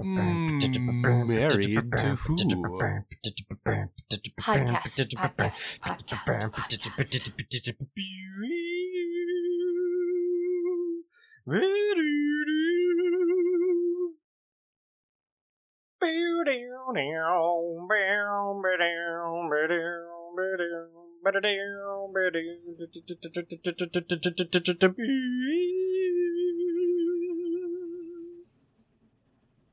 Mm, married to who? Podcast, podcast, podcast, podcast.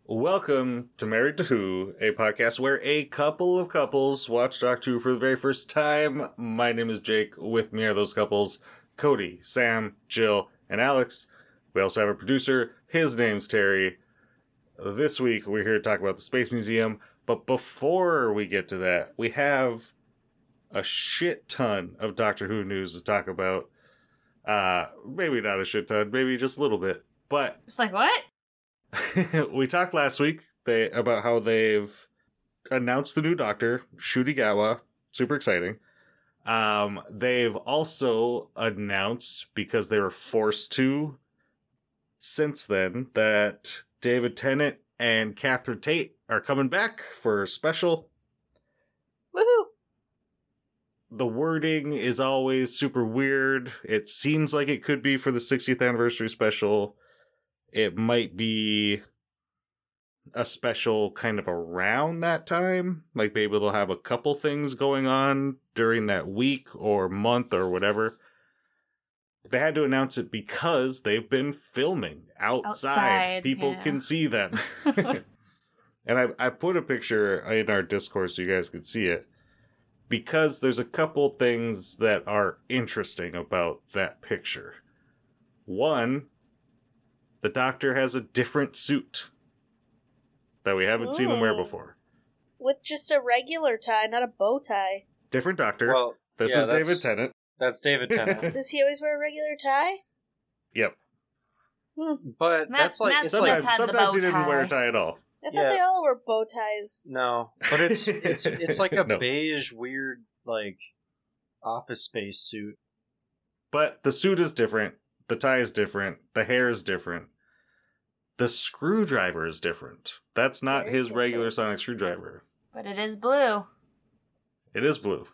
Welcome to Married to Who, a podcast where a couple of couples watch Doctor Who for the very first time. My name is Jake. With me are those couples Cody, Sam, Jill, and Alex. We also have a producer. His name's Terry. This week we're here to talk about the Space Museum. But before we get to that, we have a shit ton of Doctor Who news to talk about. Uh, maybe not a shit ton, maybe just a little bit. But It's like what? we talked last week they about how they've announced the new doctor, Ncuti Gatwa. Super exciting. Um, they've also announced because they were forced to since then that David Tennant and Catherine Tate are coming back for a special. Woohoo! The wording is always super weird. It seems like it could be for the 60th anniversary special. It might be a special kind of around that time. Like maybe they'll have a couple things going on during that week or month or whatever. They had to announce it because they've been filming outside. Outside, People yeah. can see them. and I, I put a picture in our Discord so you guys could see it. Because there's a couple things that are interesting about that picture. One, the doctor has a different suit that we haven't seen him wear before. With just a regular tie, not a bow tie. Different doctor. Well, this yeah, is David Tennant. That's David Tennant. Does he always wear a regular tie? Yep. Hmm. but Matt- that's like Matt it's Smith like Sometimes, had the sometimes bow he didn't wear a tie. tie at all. I thought Yeah. they all wore bow ties. no, but it's it's it's like a No. beige weird like office space suit. But the suit is different. The tie is different. The hair is different. The screwdriver is different. That's not Very his regular sonic screwdriver. But it is blue. It is blue.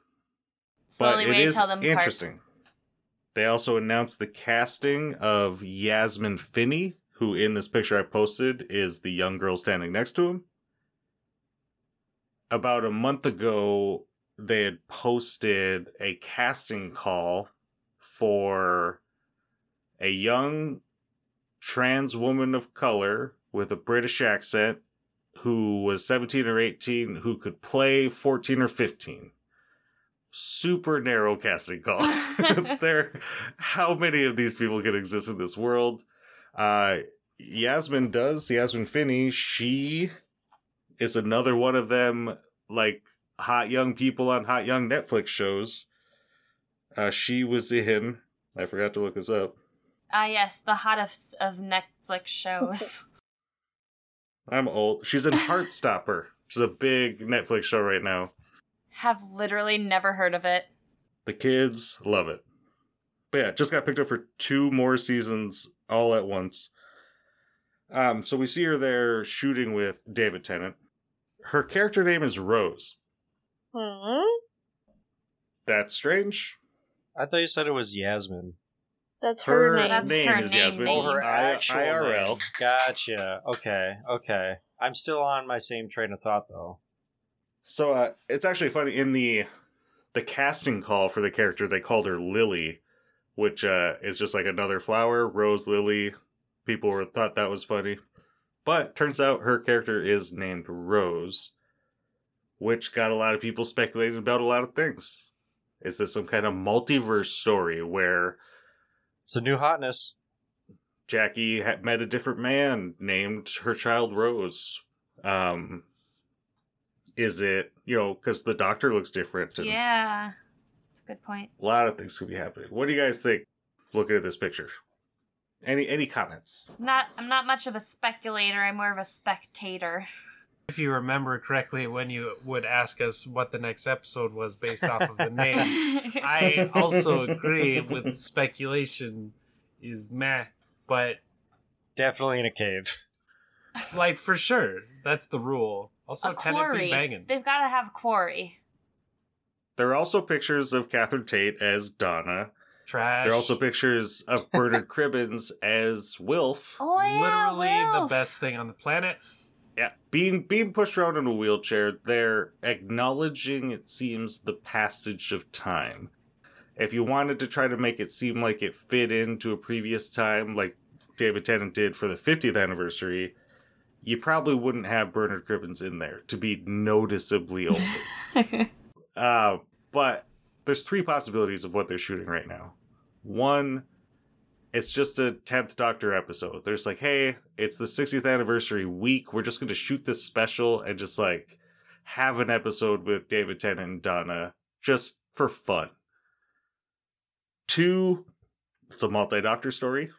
Slowly but it we is tell them apart. interesting. They also announced the casting of Yasmin Finney, who in this picture I posted is the young girl standing next to him. About a month ago, they had posted a casting call for a young trans woman of color with a British accent who was 17 or 18 who could play 14 or 15 super narrow casting call. there, how many of these people can exist in this world? Uh, Yasmin does. Yasmin Finney. She is another one of them, like hot young people on hot young Netflix shows. Uh, she was in. I forgot to look this up. Ah, yes, the hottest of Netflix shows. I'm old. She's in Heartstopper. She's a big Netflix show right now. Have literally never heard of it. The kids love it. But yeah, just got picked up for two more seasons all at once. Um, so we see her there shooting with David Tennant. Her character name is Rose. Hmm? That's strange. I thought you said it was Yasmin. That's her, Her name. That's name her is name Yasmin. name. Oh, her I- actual IRL. name. Gotcha. Okay. Okay. I'm still on my same train of thought though. So uh, it's actually funny in the the casting call for the character they called her Lily, which uh, is just like another flower, rose lily. People were thought that was funny, but turns out her character is named Rose, which got a lot of people speculating about a lot of things. Is this some kind of multiverse story where It's a new hotness. Jackie had met a different man, named her child Rose? Um, is it you know because the doctor looks different? and- Yeah. That's a good point. a lot of things could be happening. What do you guys think looking at this picture? Any any comments? Not I'm not much of a speculator, I'm more of a spectator. If you remember correctly, when you would ask us what the next episode was based off of the name, I also agree with speculation is meh, but Definitely in a cave. like for sure, that's the rule. Also, a Tennant be quarry. banging. They've got to have quarry. There are also pictures of Catherine Tate as Donna. Trash. There are also pictures of Bernard Cribbins as Wilf. Oh yeah, literally the best thing on the planet. Yeah, being being pushed around in a wheelchair, they're acknowledging it seems the passage of time. If you wanted to try to make it seem like it fit into a previous time, like David Tennant did for the 50th anniversary, you probably wouldn't have Bernard Cribbins in there to be noticeably older. Uh, but there's three possibilities of what they're shooting right now. One, it's just a 10th Doctor episode. There's like, hey, it's the 60th anniversary week. We're just going to shoot this special and just like have an episode with David Tennant and Donna just for fun. Two, it's a multi Doctor story.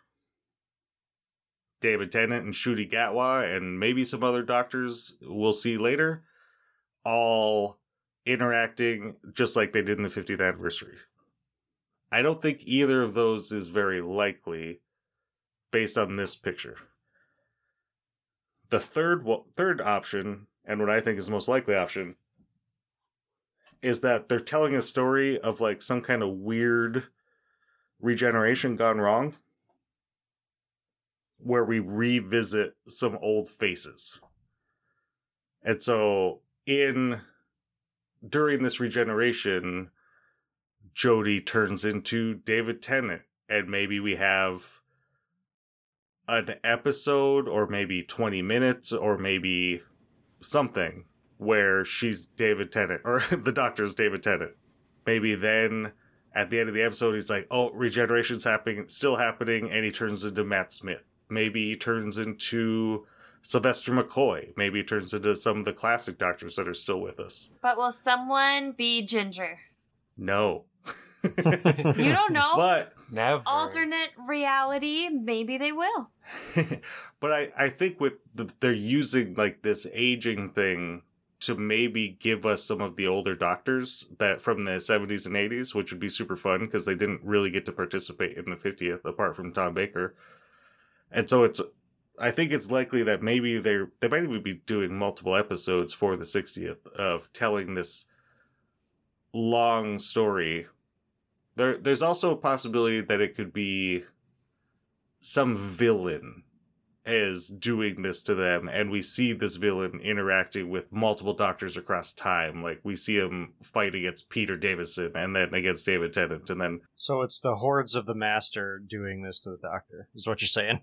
David Tennant and Ncuti Gatwa and maybe some other doctors we'll see later all interacting just like they did in the 50th anniversary. I don't think either of those is very likely based on this picture. The third third option, and what I think is the most likely option, is that they're telling a story of like some kind of weird regeneration gone wrong where we revisit some old faces. And so in during this regeneration, Jodie turns into David Tennant, and maybe we have an episode, or maybe 20 minutes, or maybe something where she's David Tennant, or the doctor's David Tennant. Maybe then at the end of the episode, he's like, oh, regeneration's happening, still happening, and he turns into Matt Smith. Maybe he turns into Sylvester McCoy. Maybe he turns into some of the classic doctors that are still with us. but will someone be Ginger? No. You don't know. But Never. Alternate reality, maybe they will. but I, I think with the, they're using like this aging thing to maybe give us some of the older doctors that from the 70s and 80s which would be super fun because they didn't really get to participate in the 50th apart from tom baker and so it's i think it's likely that maybe they're they might even be doing multiple episodes for the 60th of telling this long story there there's also a possibility that it could be some villain is doing this to them and we see this villain interacting with multiple doctors across time like we see him fight against peter davison and then against david tennant and then So it's the hordes of the master doing this to the doctor, is what you're saying.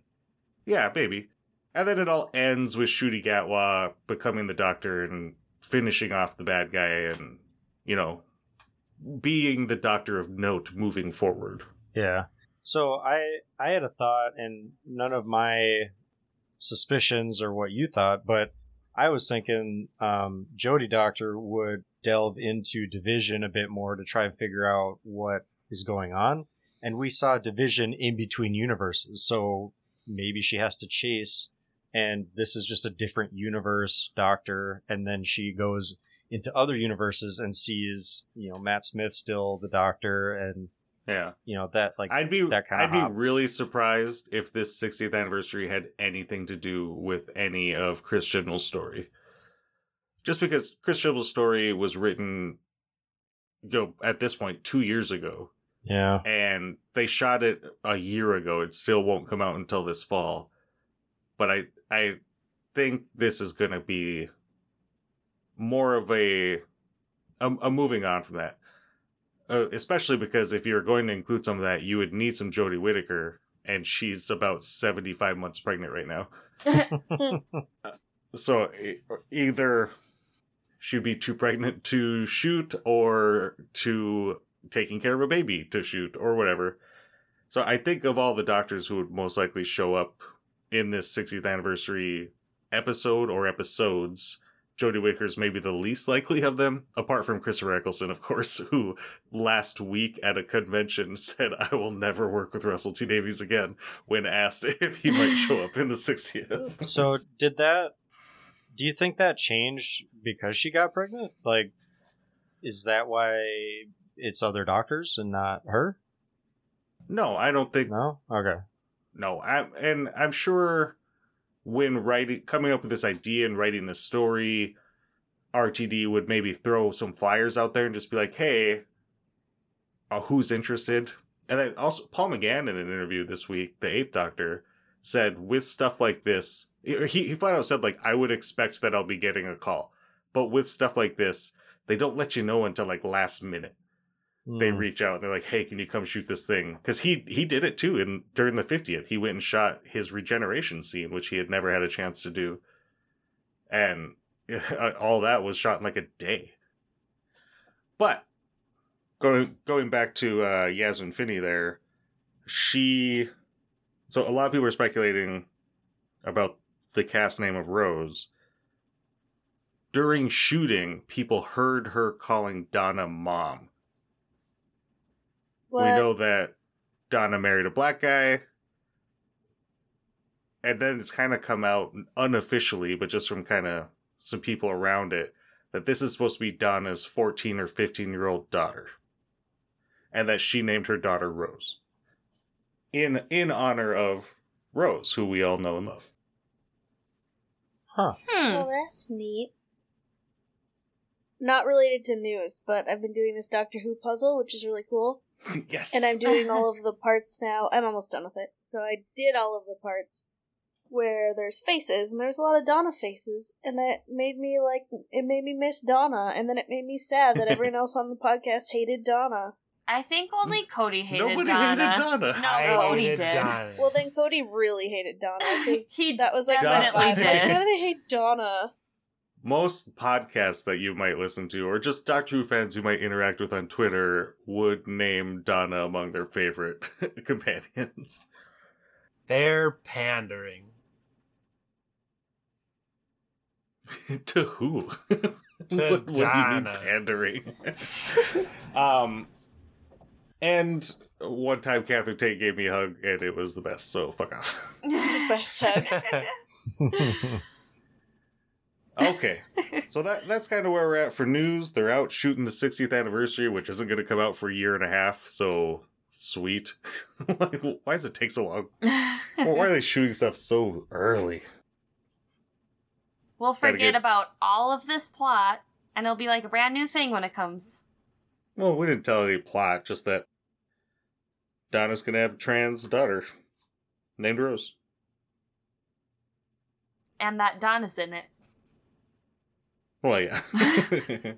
Yeah maybe. And then it all ends with Ncuti Gatwa becoming the doctor and finishing off the bad guy and you know being the doctor of note moving forward. Yeah. So I I had a thought, and none of my suspicions are what you thought, but I was thinking um, Jodie Doctor would delve into Division a bit more to try and figure out what is going on, and we saw Division in between universes, so maybe she has to chase, and this is just a different universe Doctor, and then she goes into other universes and sees you know Matt Smith still the Doctor and yeah you know that like I'd be that kinda I'd be hop. really surprised if this 60th anniversary had anything to do with any of Chris Chibnall's story. Just because Chris Chibnall's story was written you know, at this point 2 years ago yeah and they shot it a year ago. It still won't come out until this fall. But I I think this is going to be more of a, a a moving on from that. Uh, especially because if you're going to include some of that, you would need some Jodie Whittaker, and she's about 75 months pregnant right now. So e- either she'd be too pregnant to shoot, or to taking care of a baby to shoot, or whatever. So I think of all the doctors who would most likely show up in this 60th anniversary episode or episodes, Jodie Whittaker's maybe the least likely of them, apart from Christopher Eccleston, of course, who last week at a convention said, I will never work with Russell T Davies again when asked if he might show up in the 60th. so did that do you think that changed because she got pregnant like is that why it's other doctors and not her No, I don't think No. Okay. no. I and I'm sure when writing coming up with this idea and writing this story, RTD would maybe throw some flyers out there and just be like, "Hey, uh, who's interested?" And then also Paul McGann in an interview this week, the Eighth Doctor, said with stuff like this, he he flat out said like, "I would expect that I'll be getting a call," but with stuff like this, they don't let you know until like last minute they Hmm. reach out. They're like, "Hey, can you come shoot this thing?" Because he he did it too. And during the fiftieth, he went and shot his regeneration scene, which he had never had a chance to do, and all that was shot in like a day. But going going back to uh, Yasmin Finney, there, she. So a lot of people are speculating about the cast name of Rose. During shooting, people heard her calling Donna mom What? we know that Donna married a black guy. And then it's kind of come out unofficially, but just from kind of some people around it, that this is supposed to be Donna's 14 or 15 year old daughter. And that she named her daughter Rose. In in honor of Rose, who we all know and love. Huh. Hmm. Well, that's neat. Not related to news, but I've been doing this Doctor Who puzzle, which is really cool. yes. And I'm doing all of the parts now. I'm almost done with it. So I did all of the parts where there's faces, and there's a lot of Donna faces, and that made me like, it made me miss Donna, and then it made me sad that everyone else on the podcast hated Donna. I think only Cody hated Donna. Nobody Donna. hated Donna. No, I Cody did. Donna. Well, then Cody really hated Donna, because he that was like, definitely Donna- Why did. did I hate Donna? Most podcasts that you might listen to, or just Doctor Who fans you might interact with on Twitter, would name Donna among their favorite companions. They're pandering. to who? To what, what do you mean Donna. pandering? um, and one time Catherine Tate gave me a hug, and it was the best. So fuck off. The best hug. Okay, so that that's kind of where we're at for news. They're out shooting the 60th anniversary, which isn't going to come out for a year and a half. So sweet. like, why does it take so long? Why are they shooting stuff so early? we'll forget get- about all of this plot, and it'll be like a brand new thing when it comes. Well, we didn't tell any plot, just that Donna's going to have a trans daughter named Rose. And that Donna's in it. Well, yeah.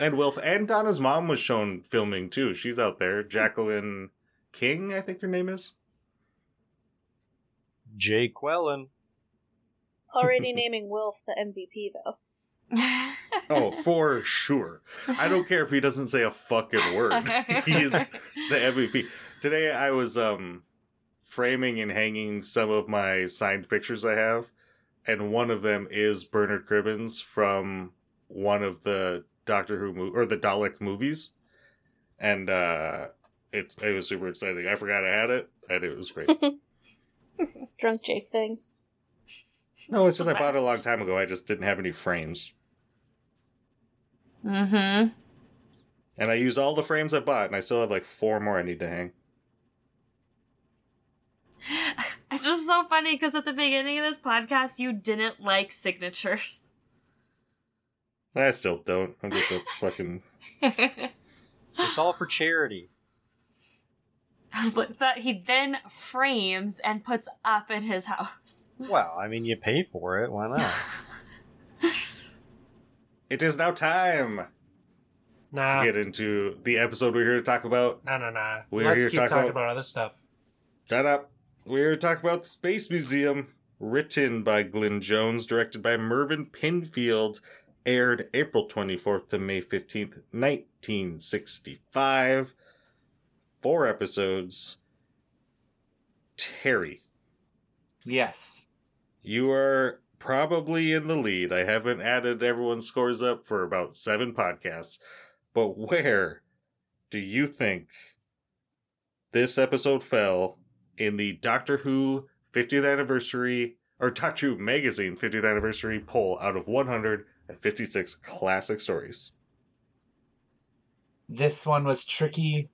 and Wilf and Donna's mom was shown filming too. She's out there. Jacqueline King, I think her name is. Jay Quellen. Already naming Wilf the MVP, though. Oh, for sure. I don't care if he doesn't say a fucking word. He's the MVP. Today I was um framing and hanging some of my signed pictures I have, and one of them is Bernard Cribbins from one of the Doctor Who mo- or the Dalek movies, and uh it's it was super exciting. I forgot I had it, and it was great. Drunk Jake things. no, it's just I bought it a long time ago. I just didn't have any frames, Mm-hmm. and I used all the frames I bought, and I still have like four more I need to hang. It's just so funny because at the beginning of this podcast, you didn't like signatures. I still don't. I'm just a fucking It's all for charity. I was like, that he then frames and puts up in his house. Well, I mean, you pay for it. Why not? It is now time Nah, to get into the episode we're here to talk about. nah, nah, nah. We're Let's here to keep talk talking about- about other stuff. Shut up. We're talking about Space Museum, written by Glyn Jones, directed by Mervyn Pinfield, aired April 24th to May 15th, 1965. Four episodes. Terry, Yes. you are probably in the lead. I haven't added everyone's scores up for about seven podcasts, but where do you think this episode fell in the Doctor Who 50th anniversary or Doctor Who magazine 50th anniversary poll out of 156 classic stories? This one was tricky,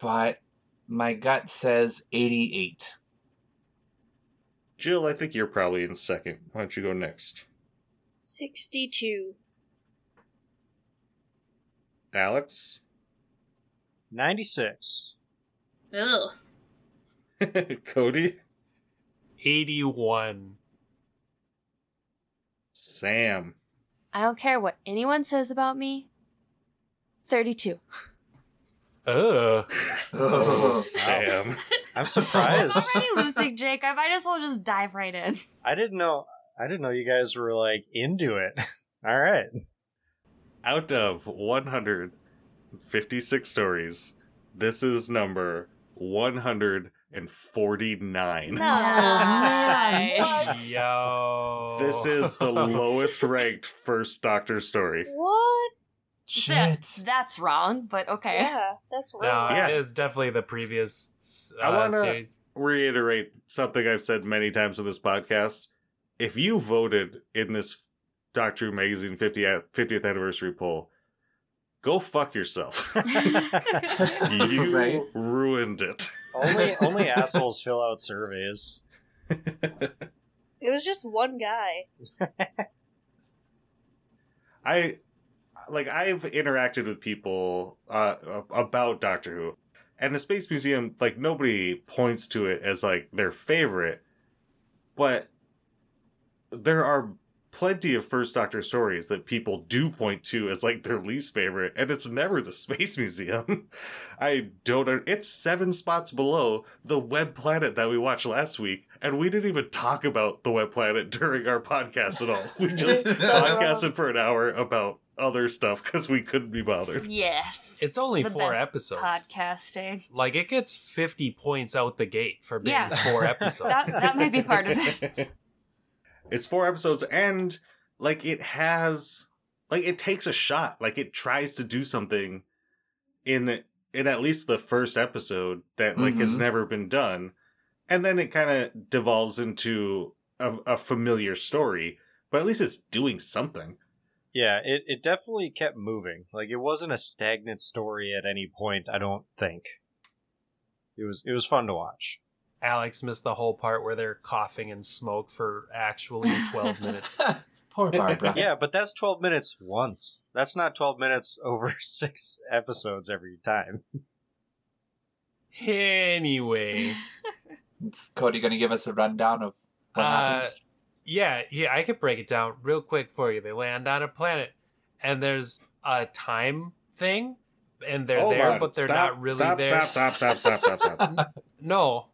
but My gut says 88. Jill, I think you're probably in second. Why don't you go next? 62. Alex? 96. Ugh. Cody? 81. Sam? I don't care what anyone says about me. 32. Uh. Ugh. Oh, Sam. I'm surprised. I'm surprised. already losing, Jake. I might as well just dive right in. I didn't know. I didn't know you guys were like into it. All right. Out of 156 stories, this is number 149. No. Nice. Yo. This is the lowest ranked first Doctor story. What? That- Shit. that's wrong, but okay. Yeah, that's No, wrong. Yeah. it is definitely the previous uh, I wanna- series. Reiterate something I've said many times in this podcast. If you voted in this Doctor Who Magazine 50th, 50th anniversary poll, go fuck yourself. you Right. ruined it. Only only assholes fill out surveys. It was just one guy. I like I've interacted with people uh about Doctor Who and the Space Museum like nobody points to it as like their favorite but there are plenty of first doctor stories that people do point to as like their least favorite and it's never the space museum i don't it's seven spots below the web planet that we watched last week and we didn't even talk about the web planet during our podcast at all we just It's so podcasted for an hour about other stuff because we couldn't be bothered Yes. It's only The four best episodes. Podcasting. Like it gets 50 points out the gate for being Yeah. four episodes. That, that might be part of it. It's four episodes and like it has like it takes a shot like it tries to do something in in at least the first episode that like has Mhm. never been done and then it kind of devolves into a, a familiar story but at least it's doing something Yeah, it, it definitely kept moving. Like it wasn't a stagnant story at any point, I don't think. It was it was fun to watch. Alex missed the whole part where they're coughing and smoke for actually 12 minutes. Poor Barbara. Yeah, but that's 12 minutes once. That's not 12 minutes over 6 episodes every time. Anyway, Is Cody going to give us a rundown of what Uh, happened? yeah, yeah, I could break it down real quick for you. They land on a planet, and there's a time thing, and they're Hold there, on. but they're Stop, not really stop, there. stop stop stop stop stop stop No,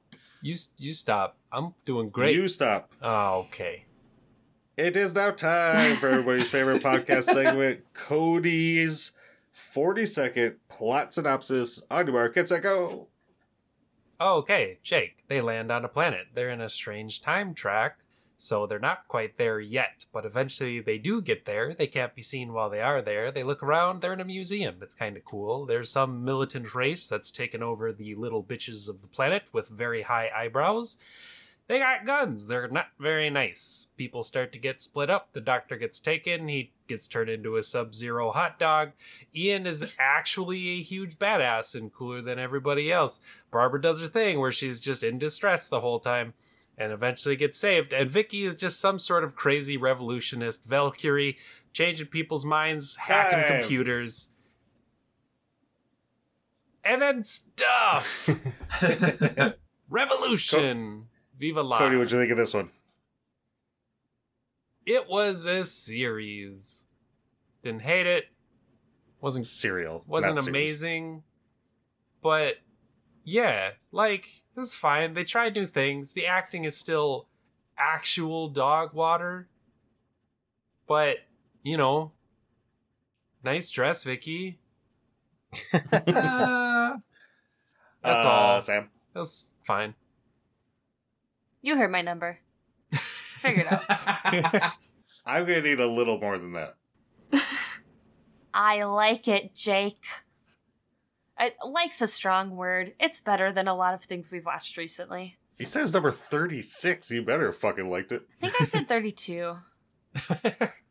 you you stop. I'm doing great. you stop oh, okay. It is now time for everybody's favorite podcast segment, Cody's 40 second plot synopsis. On your mark, get set, go. Oh, okay, Jake. They land on a planet. They're in a strange time track, so they're not quite there yet. But eventually they do get there. They can't be seen while they are there. They look around. They're in a museum. It's kind of cool. There's some militant race that's taken over the little bitches of the planet with very high eyebrows. They got guns. They're not very nice. People start to get split up. The doctor gets taken. He gets turned into a sub zero hot dog. Ian is actually a huge badass and cooler than everybody else. Barbara does her thing where she's just in distress the whole time and eventually gets saved. And Vicky is just some sort of crazy revolutionist Valkyrie, changing people's minds, hacking Time. computers. And then stuff! Revolution! Viva la! Cody, what'd you think of this one? It was a series. Didn't hate it. Wasn't Serial. wasn't not series. amazing, but yeah, like this is fine. They tried new things. The acting is still actual dog water, but you know, nice dress, Vicky. Uh, That's Uh, all. Sam. That's fine. You heard my number. Figure it out. I'm going to need a little more than that. I like it, Jake. I, like's a strong word. It's better than a lot of things we've watched recently. He says number 36. You better have fucking liked it. I think I said 32.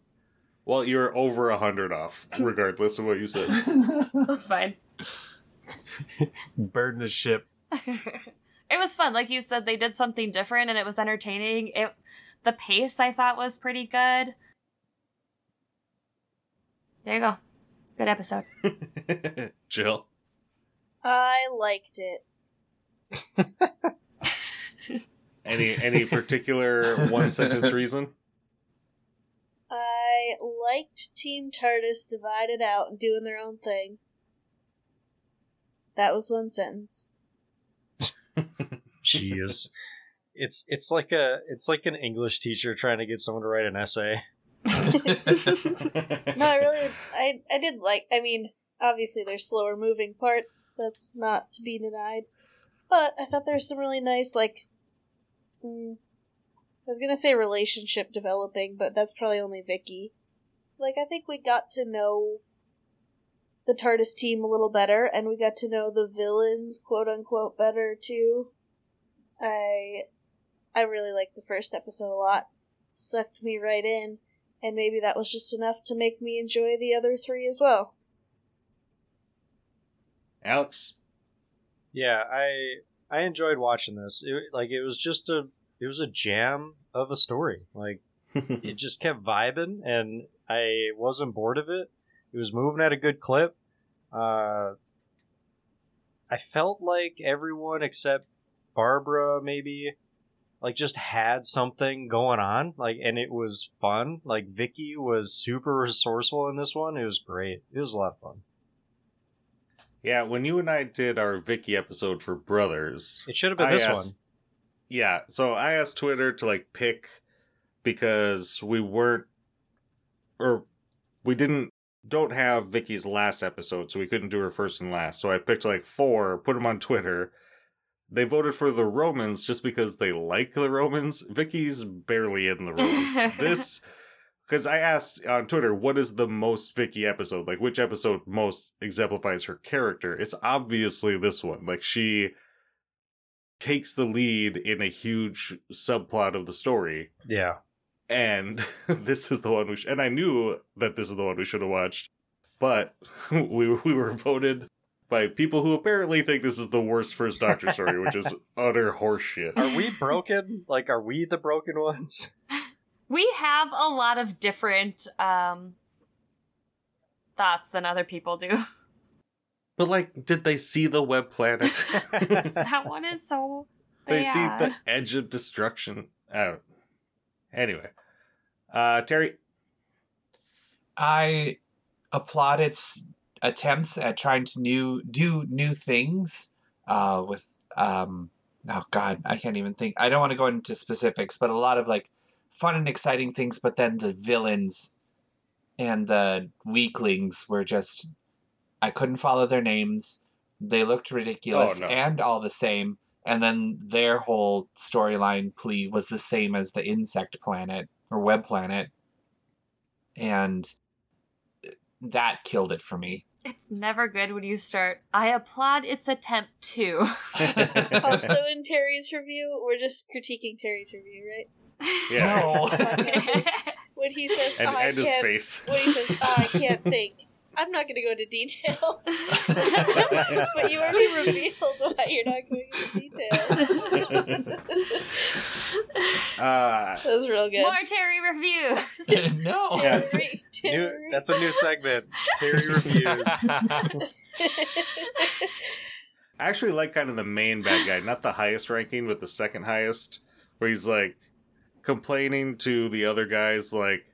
Well, you're over a 100 off, regardless of what you said. That's fine. Burn the ship. it was fun. Like you said, they did something different and it was entertaining. It the pace I thought was pretty good. There you go. Good episode. Jill. I liked it. Any any particular one sentence reason? I liked Team TARDIS divided out and doing their own thing. That was one sentence. Jeez. It's it's like a it's like an English teacher trying to get someone to write an essay. No, I really, I, I did like. I mean, obviously there's slower moving parts. That's not to be denied. But I thought there's some really nice, like, mm, I was gonna say relationship developing, but that's probably only Vicky. Like, I think we got to know the TARDIS team a little better, and we got to know the villains, quote unquote, better too. I, I really liked the first episode a lot. Sucked me right in and maybe that was just enough to make me enjoy the other three as well. Alex. Yeah, I I enjoyed watching this. It, like it was just a it was a jam of a story. Like it just kept vibing, and I wasn't bored of it. It was moving at a good clip. Uh, I felt like everyone except Barbara maybe like just had something going on like and it was fun like vicky was super resourceful in this one it was great it was a lot of fun Yeah, when you and I did our Vicky episode for Brothers, it should have been I this asked- one Yeah, so I asked Twitter to like pick because we weren't or we didn't don't have Vicky's last episode, so we couldn't do her first and last. So I picked like four, put them on Twitter. They voted for the Romans just because they like the Romans. Vicky's barely in the Romans. this because I asked on Twitter, what is the most Vicky episode? Like, which episode most exemplifies her character? It's obviously this one. Like, she takes the lead in a huge subplot of the story. yeah And this is the one we sh- and I knew that this is the one we should have watched, but we we were voted by people who apparently think this is the worst first Doctor story, which is utter horseshit. are we broken like are we the broken ones we have a lot of different um thoughts than other people do. But like, did they see the web planet? that one is so they bad. see the edge of destruction. Oh. Anyway, uh, Terry. I applaud its attempts at trying to new do new things uh, with um, oh god I can't even think I don't want to go into specifics but a lot of like fun and exciting things but then the villains and the weaklings were just I couldn't follow their names they looked ridiculous Oh, no. and all the same and then their whole storyline plea was the same as the insect planet or web planet and that killed it for me. It's never good when you start. I applaud its attempt to. also, in Terry's review, we're just critiquing Terry's review, right? Yeah. No. When he says, And, I and his can't, face. when he says, I can't think, I'm not going to go into detail. but you already revealed why you're not going into detail. Uh, that was real good. More Terry reviews. no. Yeah. Terry, New, that's a new segment terry reviews I actually like kind of the main bad guy, not the highest ranking, but the second highest, where he's like complaining to the other guys, like,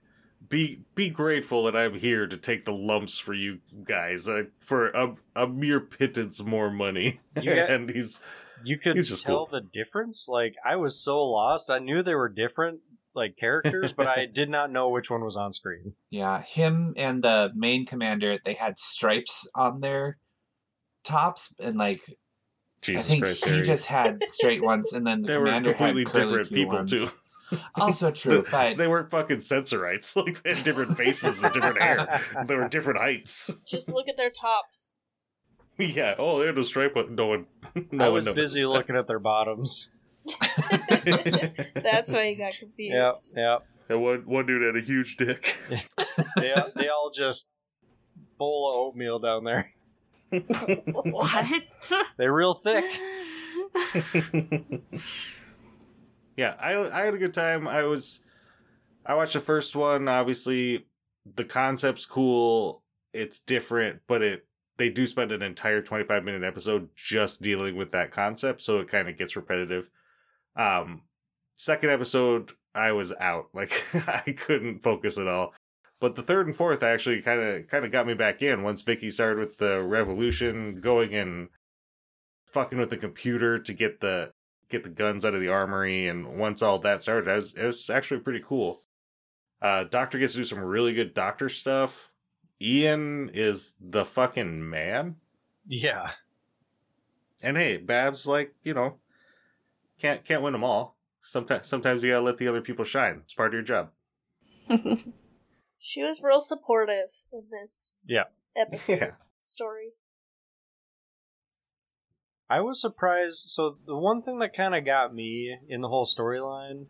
"Be be grateful that I'm here to take the lumps for you guys uh, for a, a mere pittance more money." You got- and he's you could He's just tell cool. the difference like i was so lost i knew they were different like characters but i did not know which one was on screen Yeah, him and the main commander, they had stripes on their tops, and like Jesus I think Christ, he Terry. just had straight ones, and then the they were commander completely had curly different people ones. too. Also true, but they weren't fucking sensorites. Like they had different faces and different hair. They were different heights. Just look at their tops. yeah. Oh, they had a stripe. But no one. No i was noticed busy looking at their bottoms That's why you got yeah confused. yeah And one one dude had a huge dick. they, they all just bowl of oatmeal down there what? they're real thick yeah, I I had a good time. I was I watched the first one. Obviously, the concept's cool. It's different, but it they do spend an entire 25 minute episode just dealing with that concept, so it kind of gets repetitive. Um second episode I was out. Like I couldn't focus at all. But the third and fourth actually kind of kind of got me back in once Vicky started with the revolution going and fucking with the computer to get the get the guns out of the armory and once all that started it was, it was actually pretty cool. Uh doctor gets to do some really good doctor stuff. Ian is the fucking man. Yeah. and hey babs like you know can't can't win them all. Sometimes sometimes you gotta let the other people shine. It's part of your job. She was real supportive in this Yeah. episode yeah. story. I was surprised. So the one thing that kind of got me in the whole storyline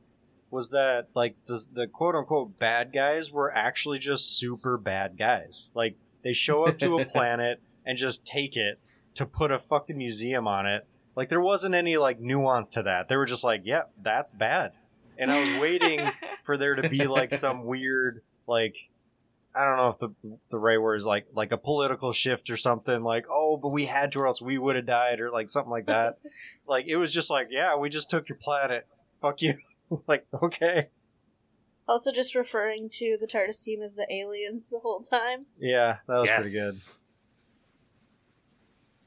was that like the the quote unquote bad guys were actually just super bad guys. Like they show up to a planet and just take it to put a fucking museum on it. Like there wasn't any like nuance to that. They were just like, "Yep, yeah, that's bad." And I was waiting for there to be like some weird like I don't know if the the right word is like like a political shift or something like oh but we had to or else we would have died or like something like that. Like it was just like yeah we just took your planet. Fuck you. Like okay. Also, just referring to the TARDIS team as the aliens the whole time. yeah that was pretty good.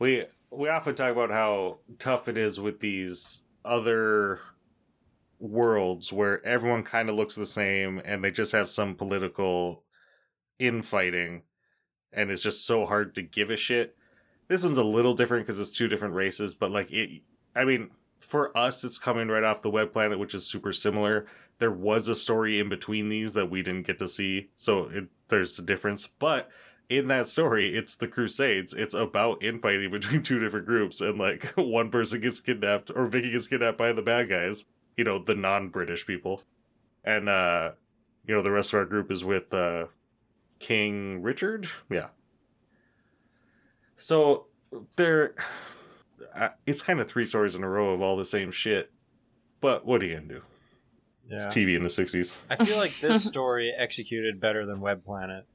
We we often talk about how tough it is with these other worlds where everyone kind of looks the same and they just have some political infighting and it's just so hard to give a shit. This one's a little different because it's two different races, but like it I mean, for us it's coming right off the web planet which is super similar. There was a story in between these that we didn't get to see, so it, there's a difference, but in that story, it's the Crusades. It's about infighting between two different groups, and like one person gets kidnapped, or Vicky gets kidnapped by the bad guys, you know, the non British people. And, uh, you know, the rest of our group is with, uh, King Richard? Yeah. So, there, uh, it's kind of three stories in a row of all the same shit. But what are you gonna do? yeah It's TV in the 60s. i feel like this story executed better than web planet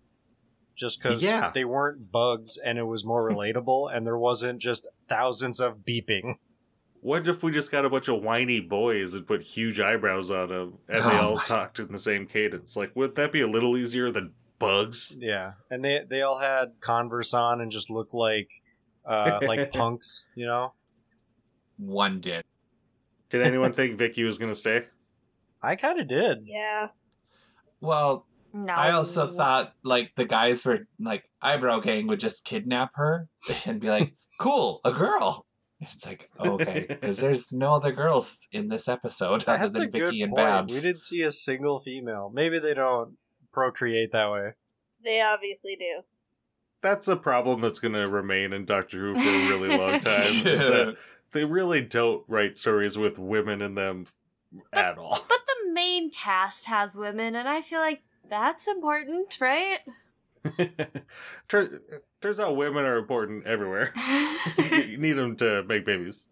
just because Yeah. they weren't bugs and it was more relatable and there wasn't just thousands of beeping What if we just got a bunch of whiny boys and put huge eyebrows on them and they Oh all my- talked in the same cadence? Like, would that be a little easier than bugs? Yeah, and they they all had Converse on and just looked like uh like punks, you know. One did. Did anyone think Vicky was going to stay? I kind of did. Yeah. Well, no. I also thought like the guys were like eyebrow gang would just kidnap her and be like, "Cool, a girl." It's like okay, because there's no other girls in this episode other That's a than good Vicky and point. Babs. We didn't see a single female. Maybe they don't procreate that way. They obviously do. That's a problem that's going to remain in Doctor Who for a really long time. is that they really don't write stories with women in them at all. But the main cast has women, and I feel like that's important, right? Tur- Turns out women are important everywhere. you need them to make babies.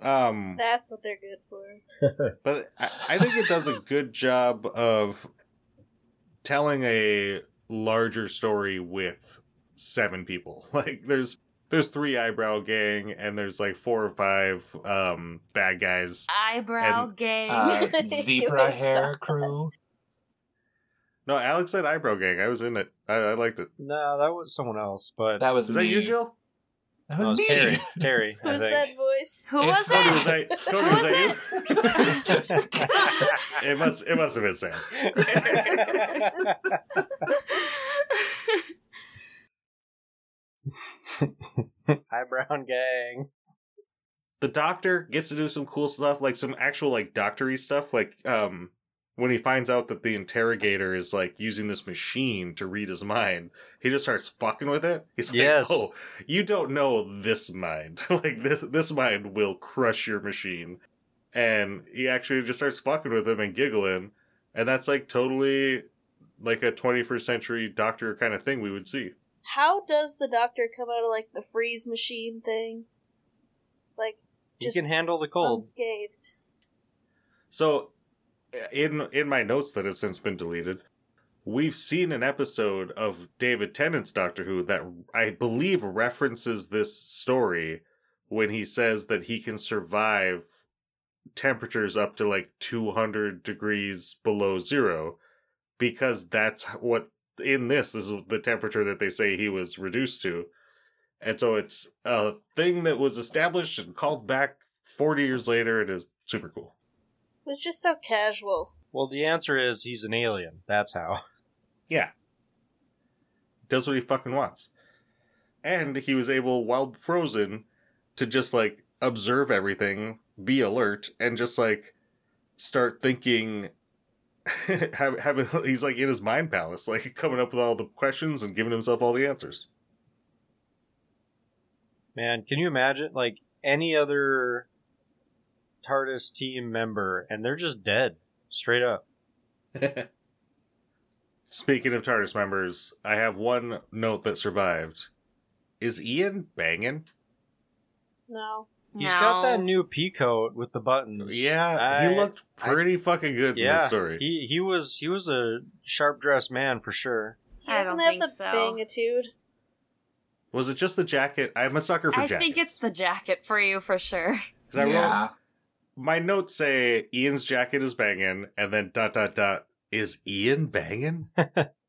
Um, That's what they're good for. but I, I think it does a good job of telling a larger story with seven people. Like there's there's three eyebrow gang and there's like four or five um bad guys. Eyebrow And, gang. uh, zebra hair stop. crew. No, Alex said eyebrow gang. I was in it. I, I liked it. No, that was someone else. But That was Is me. that you, Jill? That No, was it me. Terry. Terry, Who's that voice? Who It's was Cody, it? was that Cody, Who was was that you? it must it must have been Sam. Hi, Brown Gang. the doctor gets to do some cool stuff, like some actual like doctory stuff, like um when he finds out that the interrogator is like using this machine to read his mind, he just starts fucking with it. He's like, Yes. "Oh, you don't know this mind. like this this mind will crush your machine." And he actually just starts fucking with him and giggling, and that's like totally like a 21st century doctor kind of thing we would see. How does the doctor come out of like the freeze machine thing? Like, He can handle the cold. unscathed. So, in in my notes that have since been deleted, we've seen an episode of David Tennant's Doctor Who that I believe references this story when he says that he can survive temperatures up to like 200 degrees below zero because that's what in this this is the temperature that they say he was reduced to. And so it's a thing that was established and called back 40 years later and is super cool was just so casual. Well, the answer is he's an alien. That's how. Yeah. Does what he fucking wants. And he was able, while frozen, to just like observe everything, be alert, and just like start thinking. have, having he's like in his mind palace, like coming up with all the questions and giving himself all the answers. Man, can you imagine like any other TARDIS team member and they're just dead straight up? Speaking of TARDIS members, I have one note that survived. Is Ian banging? No. He's got that new pea coat with the buttons. Yeah, I- he looked pretty fucking good in Yeah, this story. he he was he was a sharp dressed man for sure. He I doesn't don't have think the so. bangitude. Was it just the jacket? I'm a sucker for I jackets. I think it's the jacket for you for sure. 'Cause I wrote, yeah. My notes say Ian's jacket is banging, and then dot dot dot. Is Ian banging?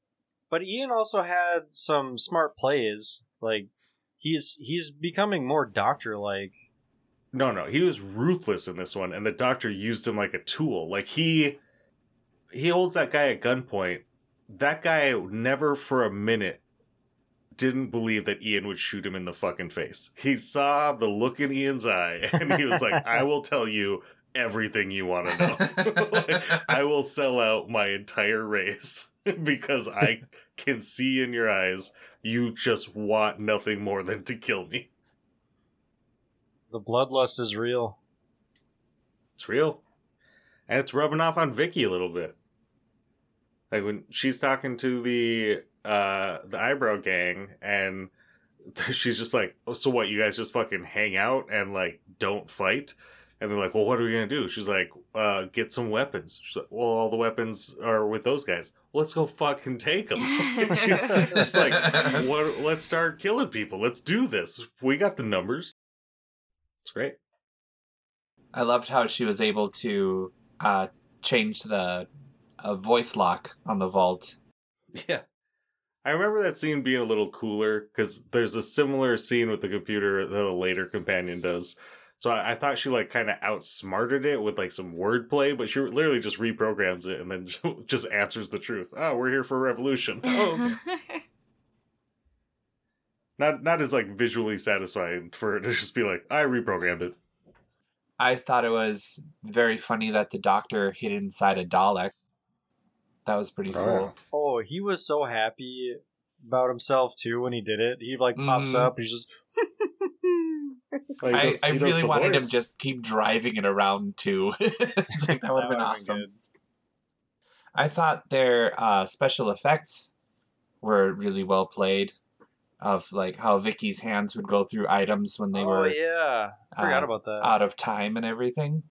But Ian also had some smart plays. Like he's he's becoming more doctor like. No, no, he was ruthless in this one, and the doctor used him like a tool. Like he he holds that guy at gunpoint. That guy never for a minute didn't believe that Ian would shoot him in the fucking face. He saw the look in Ian's eye, and he was like, "I will tell you everything you want to know. Like, I will sell out my entire race because I can see in your eyes you just want nothing more than to kill me." The bloodlust is real. It's real. And it's rubbing off on Vicki a little bit. Like when she's talking to the uh the eyebrow gang and she's just like, oh, so what, you guys just fucking hang out and like don't fight? And they're like, well, what are we gonna do? She's like, uh, get some weapons. She's like, well, all the weapons are with those guys. Let's go fucking take them. she's just like, what, let's start killing people. Let's do this. We got the numbers. It's great. I loved how she was able to uh, change the uh, voice lock on the vault. Yeah. I remember that scene being a little cooler because there's a similar scene with the computer that a later companion does. So I, I thought she like kind of outsmarted it with like some wordplay, but she literally just reprograms it and then just answers the truth. Oh, we're here for a revolution. Oh, okay. not not as like visually satisfying for it to just be like I reprogrammed it. I thought it was very funny that the doctor hid inside a Dalek. That was pretty cool. Oh, he was so happy about himself too when he did it. He like pops Mhm. up. He's just. Like, he I, does- I he does really the wanted him just keep driving it around too. It's like, that would have been would've awesome. good. I thought their uh, special effects were really well played. Of like how Vicki's hands would go through items when they oh were yeah, forgot uh, about that. out of time and everything.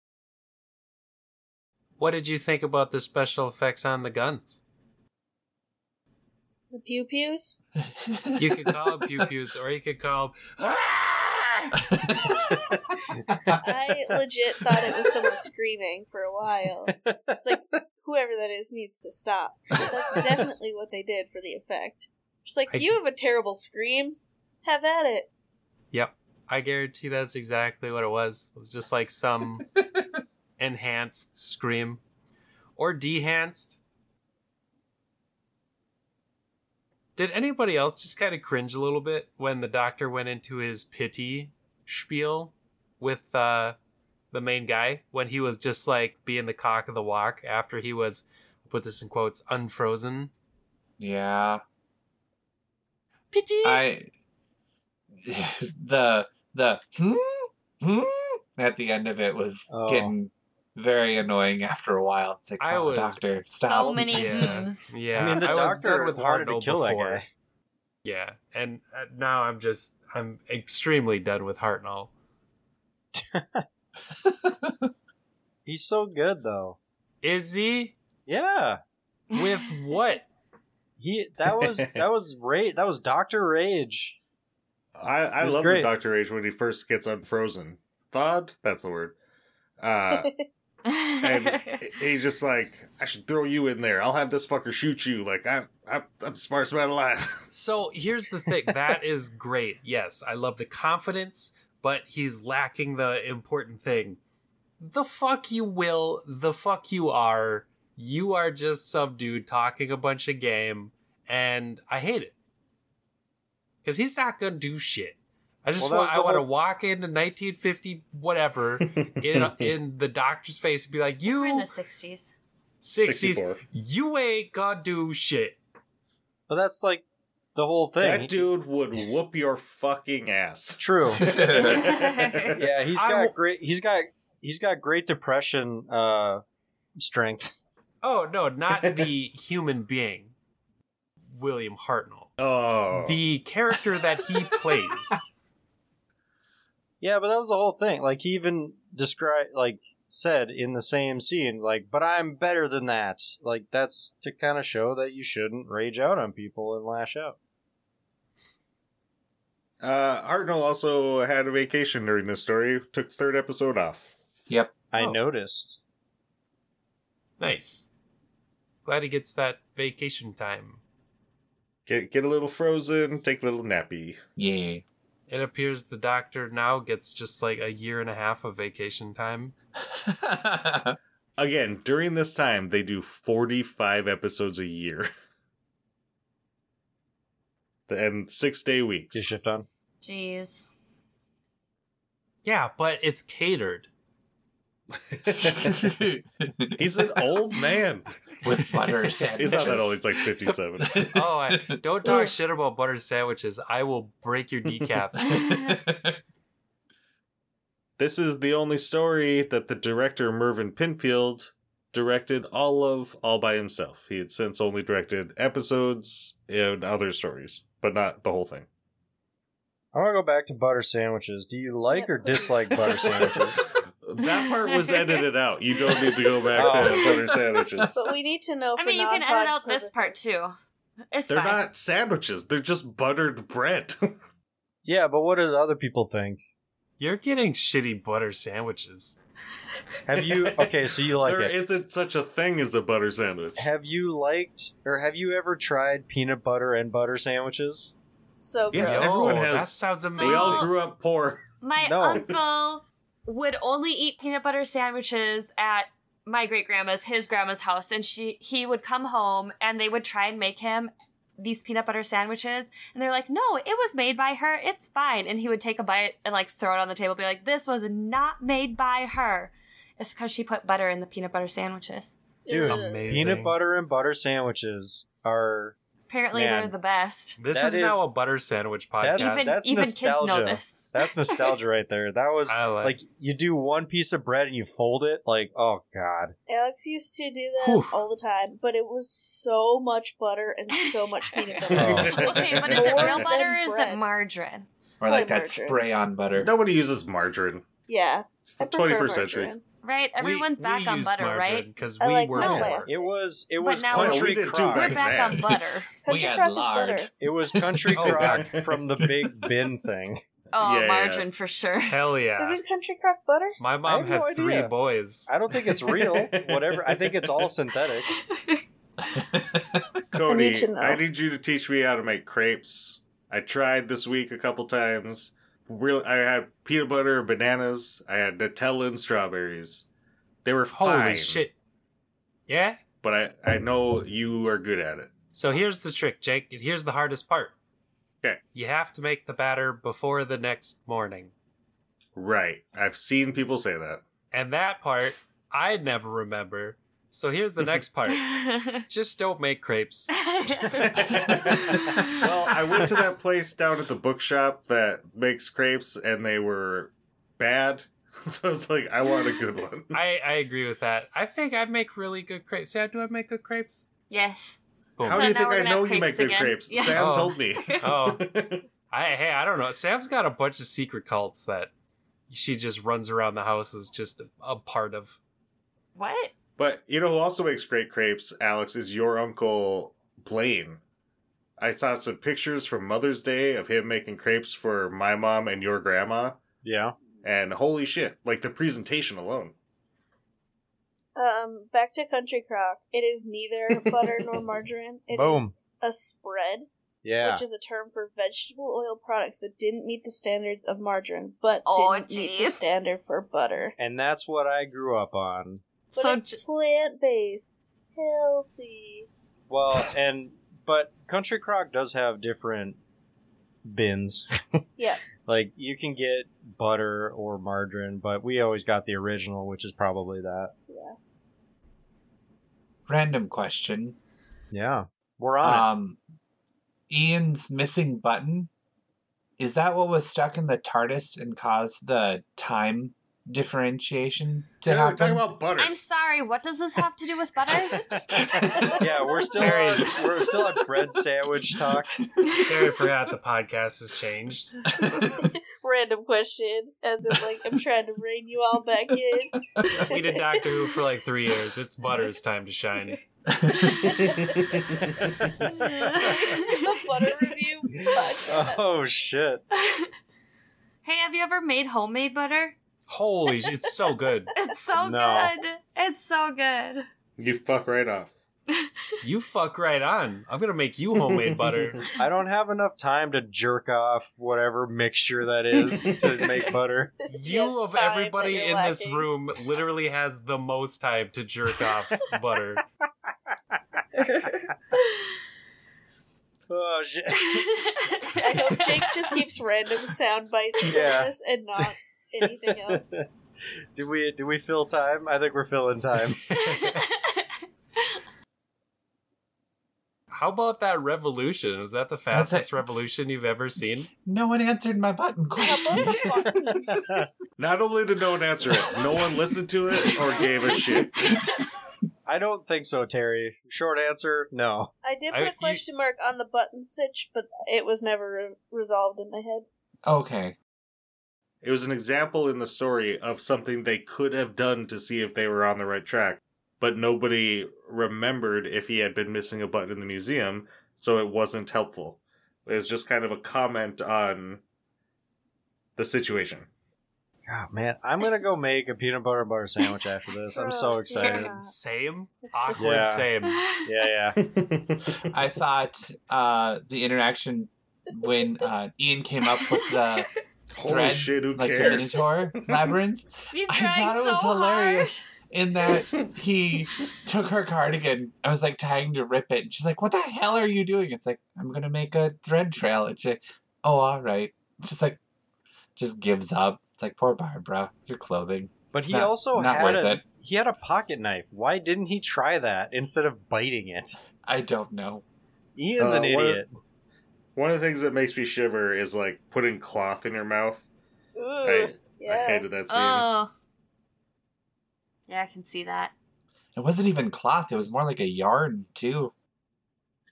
What did you think about the special effects on the guns? The pew pews. You could call them pew pews, or you could call them. I legit thought it was someone screaming for a while. It's like whoever that is needs to stop. That's definitely what they did for the effect. Just like I- you have a terrible scream. Have at it. Yep, I guarantee that's exactly what it was. It was just like some enhanced scream, or dehanced. Did anybody else just kind of cringe a little bit when the doctor went into his pity spiel with uh, the main guy when he was just like being the cock of the walk after he was, put this in quotes, unfrozen? yeah, Pity. I the the hmm, hmm, at the end of it was Oh. getting very annoying after a while. It's like, I oh, was doctor, stop. so many Yeah, hymns. yeah. I mean, the was doctor done with wanted to Hartnell kill that before. guy. Yeah, and uh, now I'm just I'm extremely done with Hartnell. He's so good though. Is he? Yeah. With what? He that was that was rage that was Doctor Rage. I, I love the Doctor Rage when he first gets unfrozen. Thawed? That's the word. Uh, and he's just like, I should throw you in there. I'll have this fucker shoot you. Like, I'm, I'm, I'm the smartest man alive. So here's the thing. That is great. Yes, I love the confidence, but he's lacking the important thing. The fuck you will, the fuck you are. You are just some dude talking a bunch of game, and I hate it. Because he's not gonna do shit. I just Well, want, I the want to walk into 1950 whatever in in the doctor's face and be like, We're in the 60s. 60s, 64. you ain't gonna do shit." But that's like the whole thing. That dude would whoop your fucking ass. True. yeah, he's got will- great. He's got he's got great depression uh, strength. Oh no, not the human being, William Hartnell. Oh. The character that he plays. Yeah, but that was the whole thing. Like he even described, like said in the same scene, like, "But I'm better than that." Like that's to kind of show that you shouldn't rage out on people and lash out. Uh, Hartnell also had a vacation during this story. Took third episode off. Yep. I Oh. noticed. Nice. Glad he gets that vacation time. Get get a little frozen. Take a little nappy. Yeah. It appears the doctor now gets just like a year and a half of vacation time. Again, during this time, they do 45 episodes a year. and six day weeks. Get shift on. Jeez. Yeah, but it's catered. He's an old man. with butter sandwiches. He's not that old. He's like 57. Oh, I, don't talk shit about butter sandwiches. I will break your kneecaps. This is the only story that the director Mervyn Pinfield directed all of all by himself. He had since only directed episodes and other stories, but not the whole thing. I want to go back to butter sandwiches. Do you like or dislike butter sandwiches? That part was edited out. You don't need to go back to Oh. butter sandwiches. But we need to know. I for mean, you can edit out this part too. It's They're fine. not sandwiches. They're just buttered bread. Yeah, but what do other people think? You're getting shitty butter sandwiches. Have you? Okay, so you like There it. not such a thing as a butter sandwich. Have you liked or have you ever tried peanut butter and butter sandwiches? So Yes, everyone Oh, has- That sounds amazing. We all grew up poor. My No. uncle would only eat peanut butter sandwiches at my great grandma's, his grandma's house, and she he would come home and they would try and make him these peanut butter sandwiches, and they're like, "No, it was made by her. It's fine." And he would take a bite and like throw it on the table, be like, "This was not made by her." It's because she put butter in the peanut butter sandwiches. Dude, Amazing. Peanut butter and butter sandwiches are Apparently, Man. they're the best. This That is, is- now a butter sandwich podcast. That's- even that's even kids know nostalgia. this. that's nostalgia right there. That was I like. like you do one piece of bread and you fold it like oh god. Alex used to do that Whew. all the time, but it was so much butter and so much peanut butter. Oh. okay, but is it More real than butter or is it bread. margarine? or like that Margarine. spray on butter. Nobody uses margarine. Yeah, It's I the prefer 21st century. margarine. Right? Everyone's back on butter, right? Because I we like were milk. poor. Yes. It was it But was now- country we crock. We're back back then. on butter. Country had crock is lard. butter. It was country Oh, crock from the big bin thing. Oh, Yeah, yeah. margarine for sure. Hell yeah. Isn't country crock butter? My mom have had no three idea. boys. I don't think it's real. Whatever. I think it's all synthetic. Cody, I need. I need you to teach me how to make crepes. I tried this week a couple times. Real, I had peanut butter, bananas. I had Nutella and strawberries. They were Holy fine, shit. Yeah? but I, I know you are good at it. So here's the trick, Jake. Here's the hardest part. 'Kay. You have to make the batter before the next morning. Right. I've seen people say that. And that part, I never remember. So here's the next part. Just don't make crepes. Well, I went to that place down at the bookshop that makes crepes, and they were bad. So it's like I want a good one. I, I agree with that. I think I make really good crepes. Yeah, do I make good crepes? yes. Boom. How So do you think I know you make good again. crepes? Yes. Sam Oh. told me. Oh. I hey, I don't know. Sam's got a bunch of secret cults that she just runs around the house as just a, a part of. What? But you know who also makes great crepes, Alex, is your uncle Blaine. I saw some pictures from Mother's Day of him making crepes for my mom and your grandma, Yeah. and holy shit, like the presentation alone. Um, back to Country Crock. It is neither butter nor margarine. It is Boom. a spread, Yeah. which is a term for vegetable oil products that didn't meet the standards of margarine, but Oh, didn't meet the standard for butter. and that's what I grew up on. But so it's j- plant based, healthy. Well, and but Country Crock does have different bins. Yeah. like you can get butter or margarine, but we always got the original, which is probably that. Yeah. Random question. Yeah. We're on Um, Ian's missing button. Is that what was stuck in the TARDIS and caused the time differentiation to Dude, happen? talking about butter. I'm sorry. What does this have to do with butter? yeah, we're still Terry. on, we're still at bread sandwich talk. Terry forgot the podcast has changed. Random question, as if like I'm trying to rein you all back in. We did Doctor Who for like three years. It's Butter's time to shine. butter review podcast. Oh shit. hey, have you ever made homemade butter? Holy, it's so good. It's so No. good. It's so good. you fuck right off. You fuck right on. I'm gonna make you homemade butter. I don't have enough time to jerk off whatever mixture that is to make butter. You Yes, of time everybody that in you're this lacking. room literally has the most time to jerk off butter. Oh shit. I hope Jake just keeps random sound bites from Yeah. this and not anything else. Do we do we fill time? I think we're filling time. How about that revolution? Is that the fastest it. revolution you've ever seen? no one answered my button question. Not only did no one answer it, no one listened to it or gave a shit. I don't think so, Terry. Short answer, no. I did I- put you- a question mark on the button stitch, but it was never re- resolved in my head. okay. It was an example in the story of something they could have done to see if they were on the right track, but nobody remembered if he had been missing a button in the museum, so it wasn't helpful. It was just kind of a comment on the situation. God, man, I'm gonna go make a peanut butter butter sandwich after this. I'm so excited. yeah. Same? Awkward Yeah. same. Yeah, yeah. I thought uh, the interaction when uh, Ian came up with the Holy Thread, shit, who like cares? the Minotaur labyrinth. You I tried thought it so was hard. hilarious in that he took her cardigan. I was like trying to rip it, and she's like, "What the hell are you doing?" It's like, "I'm gonna make a thread trail." It's like, "Oh, all right." It's just like, just gives up. It's like, poor Barbara, your clothing. But It's he not- also not had worth a it. he had a pocket knife. Why didn't he try that instead of biting it? I don't know. Ian's Uh, an what- idiot. One of the things that makes me shiver is like putting cloth in your mouth. Ooh, I, yeah. I hated that scene. Oh. Yeah, I can see that. It wasn't even cloth. It was more like a yarn too.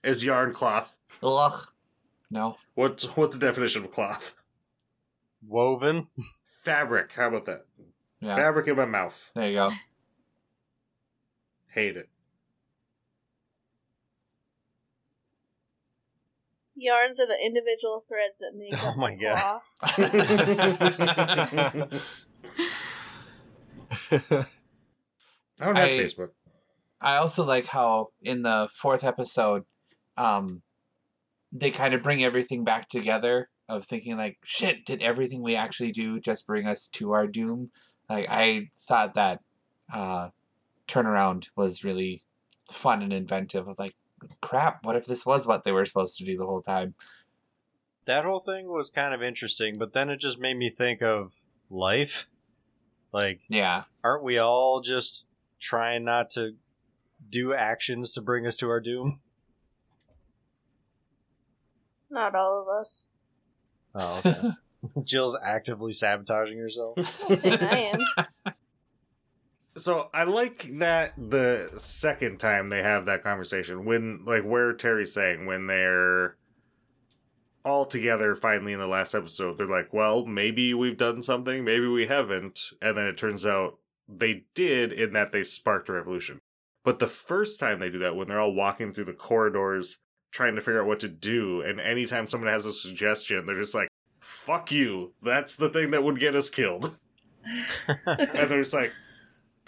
Is yarn cloth? Ugh. No. What's what's the definition of cloth? Woven. Fabric. How about that? Yeah. Fabric in my mouth. There you go. Hate it. Yarns are the individual threads that make Oh up my the God. cloth. I don't have I- Facebook. I also like how in the fourth episode, um, they kind of bring everything back together of thinking like, shit, did everything we actually do just bring us to our doom? Like I thought that uh, turnaround was really fun and inventive. Of like, crap, what if this was what they were supposed to do the whole time? That whole thing was kind of interesting, but then it just made me think of life. Like, Yeah, aren't we all just trying not to do actions to bring us to our doom? Not all of us. Oh, okay. Jill's actively sabotaging herself. I'm saying I am. So I like that the second time they have that conversation when like where Terry's saying when they're all together finally in the last episode. They're like, well, maybe we've done something, maybe we haven't. And then it turns out they did in that they sparked a revolution. But the first time they do that, when they're all walking through the corridors trying to figure out what to do, and anytime someone has a suggestion, they're just like, fuck you. That's the thing that would get us killed. and they're just like,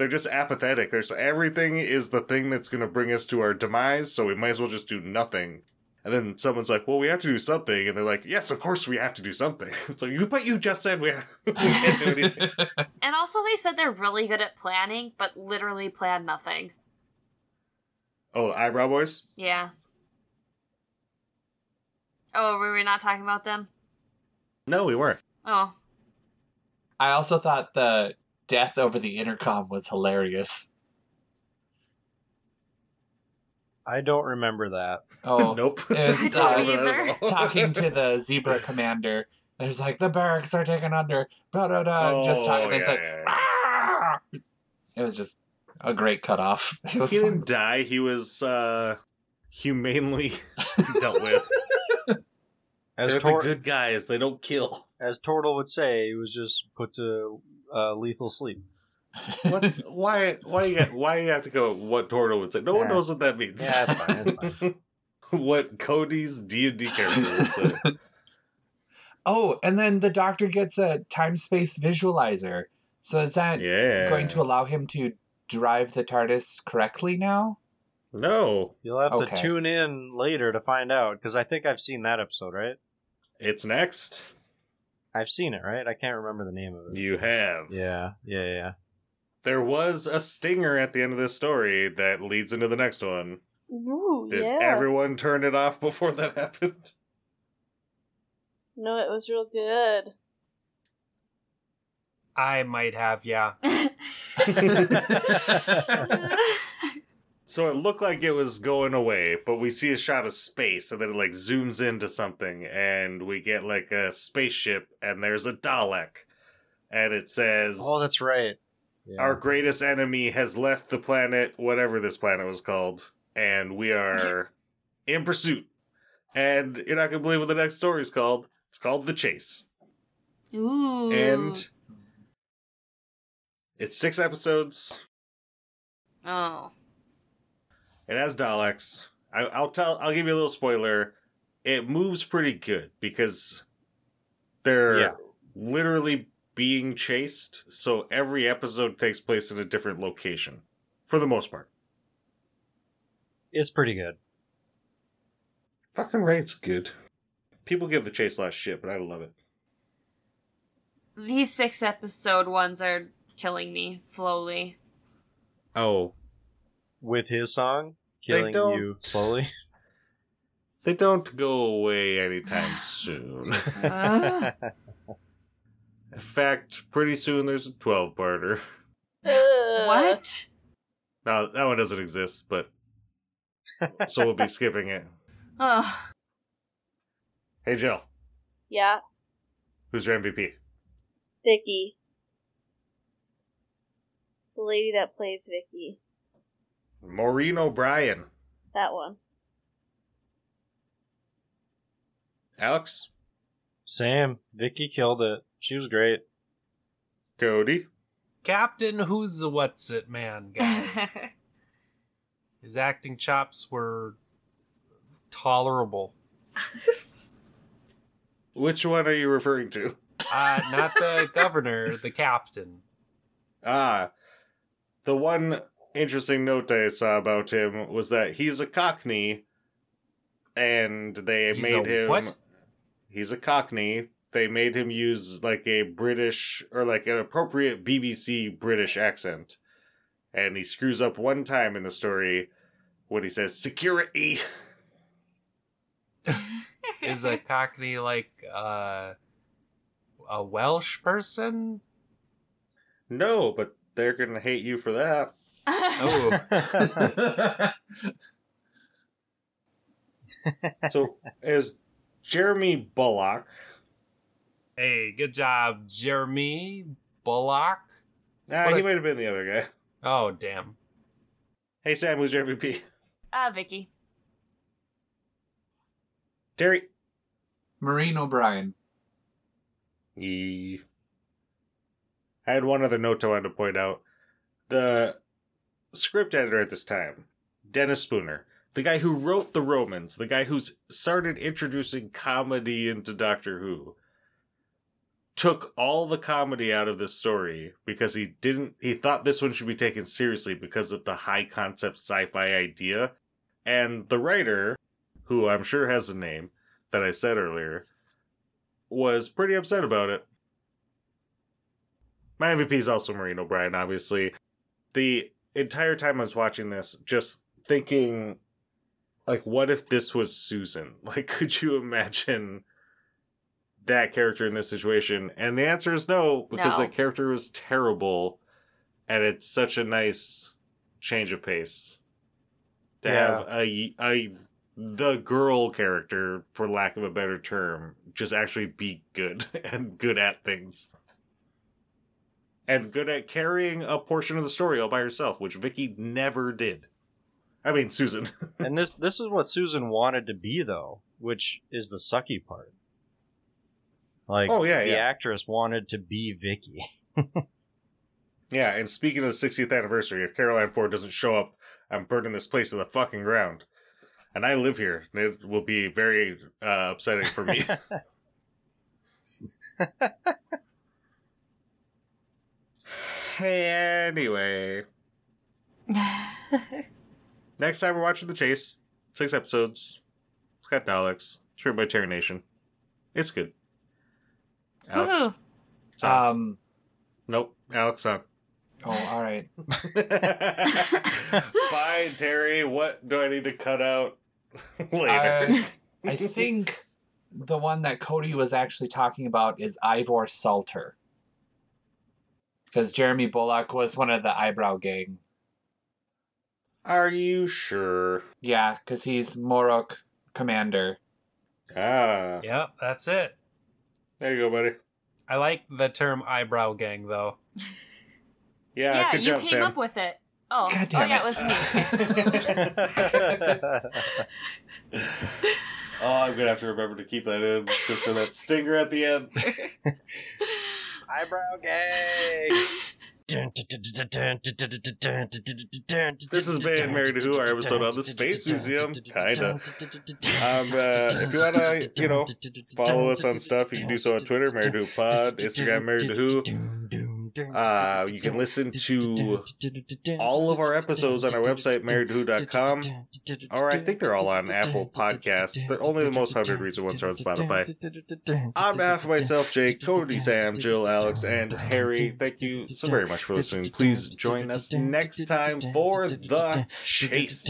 they're just apathetic. There's everything is the thing that's going to bring us to our demise, so we might as well just do nothing. And then someone's like, "Well, we have to do something," and they're like, "Yes, of course we have to do something." so like, "You, but you just said we, we can't do anything." And also, they said they're really good at planning, but literally plan nothing. oh, the eyebrow boys. Yeah. Oh, were we not talking about them? No, we weren't. Oh, I also thought the death over the intercom was hilarious. I don't remember that. Oh, nope. it was, I uh, talking to the zebra commander. There's like the barracks are taken under. Blah blah blah. just talking. Oh, it's like yeah, "Ah!" it was just a great cutoff. It was He fun. didn't die. He was uh humanely dealt with. As, They're Tor- the good guys. They don't kill. as Tortle would say, he was just put to uh, lethal sleep. What? why? Why you? Got, why you have to go? What Torto would say? No one Yeah. knows what that means. Yeah, that's fine. That's fine. what Cody's D and D character would say. Oh, and then the doctor gets a time space visualizer. So is that Yeah. going to allow him to drive the TARDIS correctly now? No, You'll have Okay. to tune in later to find out because I think I've seen that episode, right? it's next. I've seen it, right? I can't remember the name of it. You have. Yeah, yeah, yeah. There was a stinger at the end of this story that leads into the next one. Ooh, Did yeah. everyone turn it off before that happened? No, it was real good. I might have, yeah. So it looked like it was going away, but we see a shot of space and then it like zooms into something and we get like a spaceship and there's a Dalek. And it says Oh, that's right. Yeah. our greatest enemy has left the planet, whatever this planet was called, and we are in pursuit. And you're not gonna believe what the next story is called. It's called The Chase. Ooh. And it's six episodes. oh, It has Daleks. I, I'll tell. I'll give you a little spoiler. It moves pretty good because they're Yeah. literally being chased. So every episode takes place in a different location, for the most part. It's pretty good. Fucking rate's good. People give the chase last shit, but I love it. these six episode ones are killing me slowly. Oh, With his song, killing don't- you slowly. they don't go away anytime soon. Uh, In fact, pretty soon there's a twelve-parter. Ugh. what? No, that one doesn't exist, but so we'll be skipping it. Ugh. Hey, Jill, Yeah, who's your MVP? Vicki. The lady that plays Vicki. Maureen O'Brien. That one. Alex? Sam, Vicki killed it. She was great. Cody? Captain Who's the What's It Man guy. His acting chops were tolerable. Which one are you referring to? Uh, not the governor, the captain. Ah, the one interesting note I saw about him was that he's a Cockney, and they He's made him. what? He's a Cockney. They made him use like a British or like an appropriate BBC British accent, and he screws up one time in the story when he says "security." Is a Cockney like uh, a Welsh person? No, but they're gonna hate you for that. Oh, So as Jeremy Bulloch, hey, good job, Jeremy Bulloch. ah, What he a- might have been the other guy. Oh, damn. Hey Sam, who's your MVP? Ah, Vicki. Terry. Maureen O'Brien. E. I had one other note I wanted to point out. The script editor at this time, Dennis Spooner, the guy who wrote The Romans, the guy who's started introducing comedy into Doctor Who, took all the comedy out of this story because he didn't he thought this one should be taken seriously because of the high concept sci-fi idea. And the writer, who I'm sure has a name that I said earlier, was pretty upset about it. My MVP is also Maureen O'Brien, obviously. The entire time I was watching this, just thinking, like, what if this was Susan? Like, could you imagine that character in this situation? And the answer is no, because No. that character was terrible, and it's such a nice change of pace to Yeah. have a a the girl character, for lack of a better term, just actually be good and good at things. And good at carrying a portion of the story all by herself, which Vicki never did. I mean, Susan. and this this is what Susan wanted to be though, which is the sucky part. Like Oh, yeah, the yeah. actress wanted to be Vicky. yeah, and speaking of the 60th anniversary, if Carole Ann Ford doesn't show up, I'm burning this place to the fucking ground. And I live here. and It will be very uh, upsetting for me. anyway, next time we're watching The Chase. Six episodes. It's got Daleks. It's written by Terry Nation. It's good. Alex? It's. Um. nope. Alex on. Oh, all right. Fine, Terry. What do I need to cut out later? Uh, I think the one that Cody was actually talking about is Ivor Salter. Because Jeremy Bulloch was one of the eyebrow gang. Are you sure? Yeah, because he's Morok commander. Ah, Yep, that's it. there you go, buddy. I like the term eyebrow gang though. Yeah, yeah, good you job, came Sam. up with it. Oh, God oh damn yeah, it. it was me. oh, I'm gonna have to remember to keep that in just for that stinger at the end. Eyebrow gang. This has been Married to Who, our episode on the Space Museum. Kinda. Um, uh, if you wanna, you know, follow us on stuff, you can do so on Twitter, Married to Who Pod, Instagram, Married to Who. Uh, you can listen to all of our episodes on our website, marriedtowho.com. Or I think they're all on Apple Podcasts. They're only the most 100 recent ones are on Spotify. On behalf of myself, Jake, Cody, Sam, Jill, Alex, and Harry, thank you so very much for listening. Please join us next time for The Chase.